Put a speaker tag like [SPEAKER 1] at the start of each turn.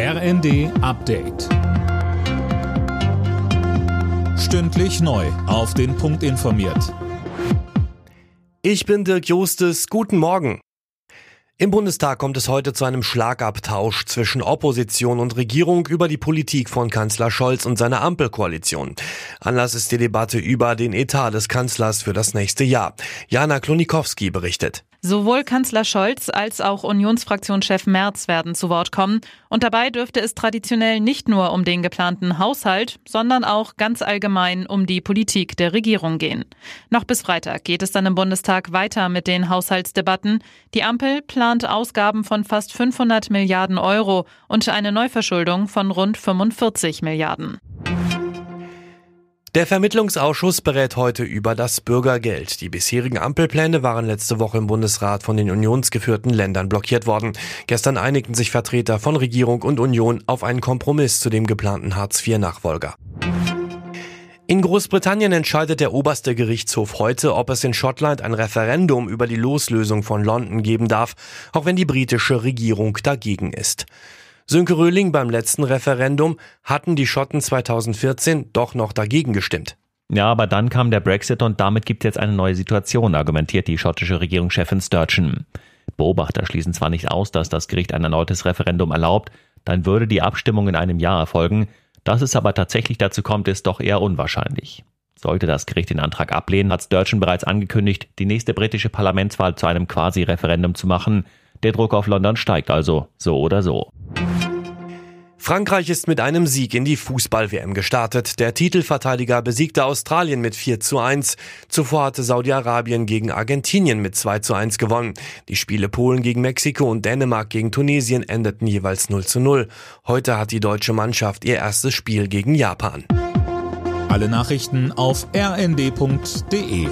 [SPEAKER 1] RND Update. Stündlich neu. Auf den Punkt informiert.
[SPEAKER 2] Ich bin Dirk Jostes. Guten Morgen. Im Bundestag kommt es heute zu einem Schlagabtausch zwischen Opposition und Regierung über die Politik von Kanzler Scholz und seiner Ampelkoalition. Anlass ist die Debatte über den Etat des Kanzlers für das nächste Jahr. Jana Klonikowski berichtet.
[SPEAKER 3] Sowohl Kanzler Scholz als auch Unionsfraktionschef Merz werden zu Wort kommen. Und dabei dürfte es traditionell nicht nur um den geplanten Haushalt, sondern auch ganz allgemein um die Politik der Regierung gehen. Noch bis Freitag geht es dann im Bundestag weiter mit den Haushaltsdebatten. Die Ampel plant Ausgaben von fast 500 Milliarden Euro und eine Neuverschuldung von rund 45 Milliarden.
[SPEAKER 2] Der Vermittlungsausschuss berät heute über das Bürgergeld. Die bisherigen Ampelpläne waren letzte Woche im Bundesrat von den unionsgeführten Ländern blockiert worden. Gestern einigten sich Vertreter von Regierung und Union auf einen Kompromiss zu dem geplanten Hartz-IV-Nachfolger. In Großbritannien entscheidet der oberste Gerichtshof heute, ob es in Schottland ein Referendum über die Loslösung von London geben darf, auch wenn die britische Regierung dagegen ist. Sönke Röhling beim letzten Referendum hatten die Schotten 2014 doch noch dagegen gestimmt.
[SPEAKER 4] Ja, aber dann kam der Brexit und damit gibt es jetzt eine neue Situation, argumentiert die schottische Regierungschefin Sturgeon. Beobachter schließen zwar nicht aus, dass das Gericht ein erneutes Referendum erlaubt, dann würde die Abstimmung in einem Jahr erfolgen. Dass es aber tatsächlich dazu kommt, ist doch eher unwahrscheinlich. Sollte das Gericht den Antrag ablehnen, hat Sturgeon bereits angekündigt, die nächste britische Parlamentswahl zu einem Quasi-Referendum zu machen. Der Druck auf London steigt also, so oder so.
[SPEAKER 2] Frankreich ist mit einem Sieg in die Fußball-WM gestartet. Der Titelverteidiger besiegte Australien mit 4 zu 1. Zuvor hatte Saudi-Arabien gegen Argentinien mit 2 zu 1 gewonnen. Die Spiele Polen gegen Mexiko und Dänemark gegen Tunesien endeten jeweils 0 zu 0. Heute hat die deutsche Mannschaft ihr erstes Spiel gegen Japan.
[SPEAKER 1] Alle Nachrichten auf rnd.de